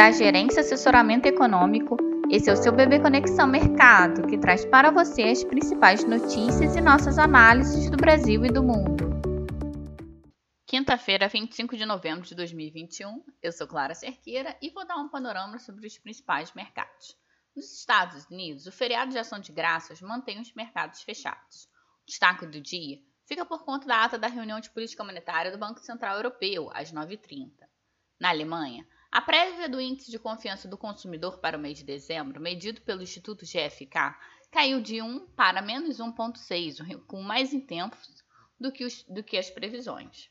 da Gerência Assessoramento Econômico. Esse é o seu Bebê Conexão Mercado, que traz para você as principais notícias e nossas análises do Brasil e do mundo. Quinta-feira, 25 de novembro de 2021, eu sou Clara Cerqueira e vou dar um panorama sobre os principais mercados. Nos Estados Unidos, o feriado de ação de graças mantém os mercados fechados. O destaque do dia fica por conta da ata da reunião de política monetária do Banco Central Europeu, às 9h30. Na Alemanha, a prévia do índice de confiança do consumidor para o mês de dezembro, medido pelo Instituto GFK, caiu de 1 para menos 1,6, um recuo mais intenso do que, os, do que as previsões.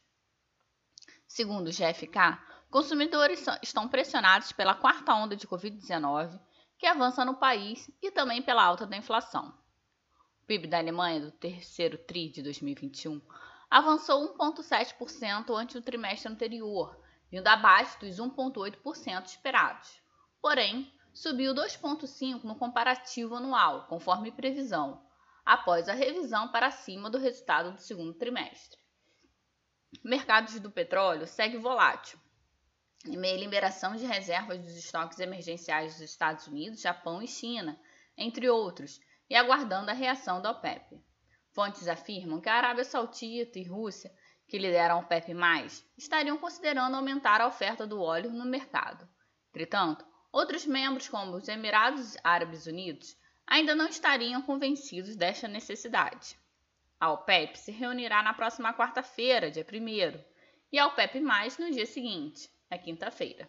Segundo o GFK, consumidores estão pressionados pela quarta onda de Covid-19 que avança no país e também pela alta da inflação. O PIB da Alemanha do terceiro TRI de 2021 avançou 1,7% ante o trimestre anterior, vindo abaixo dos 1,8% esperados. Porém, subiu 2,5% no comparativo anual, conforme previsão, após a revisão para cima do resultado do segundo trimestre. Mercados do petróleo segue volátil, em meio à liberação de reservas dos estoques emergenciais dos Estados Unidos, Japão e China, entre outros, e aguardando a reação da OPEP. Fontes afirmam que a Arábia Saudita e Rússia que lideram o PEP+, estariam considerando aumentar a oferta do óleo no mercado. Entretanto, outros membros, como os Emirados Árabes Unidos, ainda não estariam convencidos desta necessidade. A OPEP se reunirá na próxima quarta-feira, dia 1 e a OPEP+, no dia seguinte, na quinta-feira.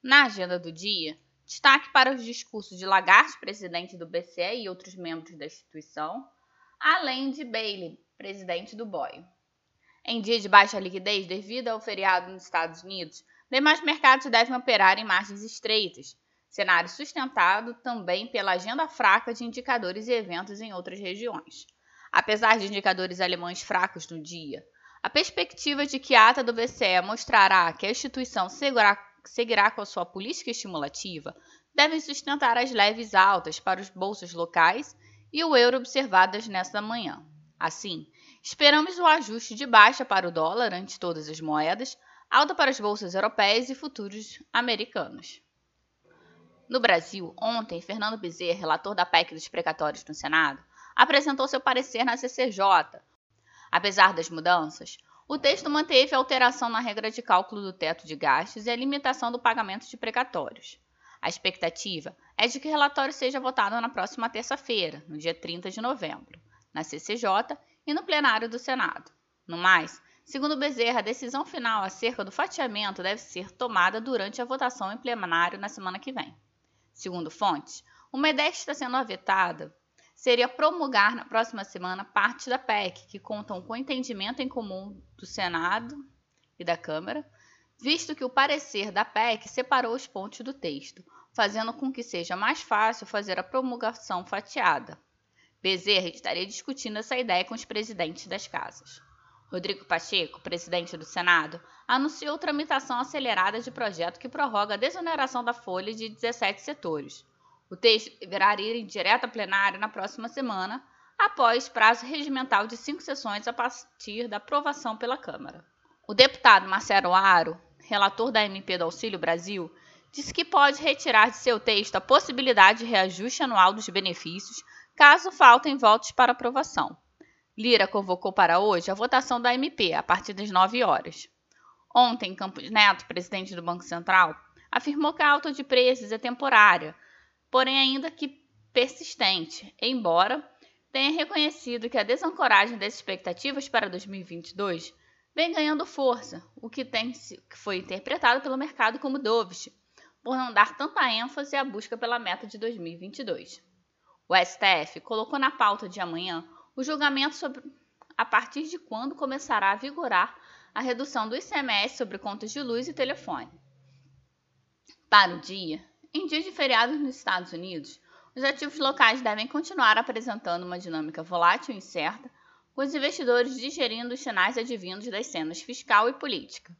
Na agenda do dia, destaque para os discursos de Lagarde, presidente do BCE e outros membros da instituição, além de Bailey, presidente do BOE. Em dia de baixa liquidez devido ao feriado nos Estados Unidos, demais mercados devem operar em margens estreitas, cenário sustentado também pela agenda fraca de indicadores e eventos em outras regiões. Apesar de indicadores alemães fracos no dia, a perspectiva de que a ata do BCE mostrará que a instituição seguirá, seguirá com a sua política estimulativa devem sustentar as leves altas para os bolsos locais e o euro observadas nesta manhã. Assim, Esperamos o ajuste de baixa para o dólar ante todas as moedas, alta para as bolsas europeias e futuros americanos. No Brasil, ontem, Fernando Bezerra, relator da PEC dos precatórios no Senado, apresentou seu parecer na CCJ. Apesar das mudanças, o texto manteve a alteração na regra de cálculo do teto de gastos e a limitação do pagamento de precatórios. A expectativa é de que o relatório seja votado na próxima terça-feira, no dia 30 de novembro, na CCJ e no plenário do Senado. No mais, segundo Bezerra, a decisão final acerca do fatiamento deve ser tomada durante a votação em plenário na semana que vem. Segundo fontes, uma ideia que está sendo avetada seria promulgar na próxima semana parte da PEC, que contam com entendimento em comum do Senado e da Câmara, visto que o parecer da PEC separou os pontos do texto, fazendo com que seja mais fácil fazer a promulgação fatiada. Bezerra estaria discutindo essa ideia com os presidentes das casas. Rodrigo Pacheco, presidente do Senado, anunciou tramitação acelerada de projeto que prorroga a desoneração da folha de 17 setores. O texto deverá ir em direta plenária na próxima semana, após prazo regimental de cinco sessões a partir da aprovação pela Câmara. O deputado Marcelo Aro, relator da MP do Auxílio Brasil, disse que pode retirar de seu texto a possibilidade de reajuste anual dos benefícios caso faltem votos para aprovação. Lira convocou para hoje a votação da MP, a partir das 9 horas. Ontem, Campos Neto, presidente do Banco Central, afirmou que a alta de preços é temporária, porém ainda que persistente, embora tenha reconhecido que a desancoragem das expectativas para 2022 vem ganhando força, o que, tem, que foi interpretado pelo mercado como dovish, por não dar tanta ênfase à busca pela meta de 2022. O STF colocou na pauta de amanhã o julgamento sobre a partir de quando começará a vigorar a redução do ICMS sobre contas de luz e telefone. Para o dia, em dia de feriados nos Estados Unidos, os ativos locais devem continuar apresentando uma dinâmica volátil e incerta, com os investidores digerindo os sinais advindos das cenas fiscal e política.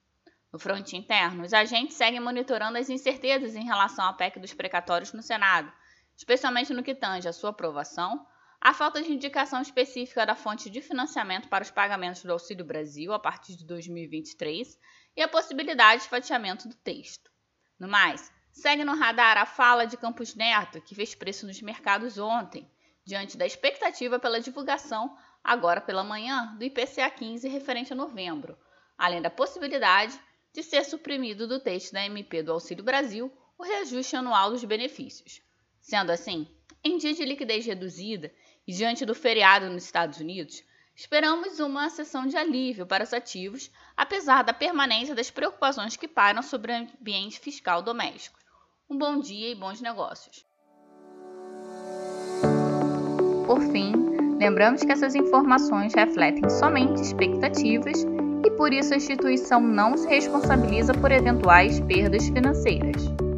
No fronte interno, os agentes seguem monitorando as incertezas em relação à PEC dos precatórios no Senado, especialmente no que tange à sua aprovação, a falta de indicação específica da fonte de financiamento para os pagamentos do Auxílio Brasil a partir de 2023 e a possibilidade de fatiamento do texto. No mais, segue no radar a fala de Campos Neto, que fez preço nos mercados ontem, diante da expectativa pela divulgação, agora pela manhã, do IPCA 15 referente a novembro, além da possibilidade de ser suprimido do texto da MP do Auxílio Brasil o reajuste anual dos benefícios. Sendo assim, em dia de liquidez reduzida e diante do feriado nos Estados Unidos, esperamos uma sessão de alívio para os ativos, apesar da permanência das preocupações que pairam sobre o ambiente fiscal doméstico. Um bom dia e bons negócios. Por fim, lembramos que essas informações refletem somente expectativas e por isso a instituição não se responsabiliza por eventuais perdas financeiras.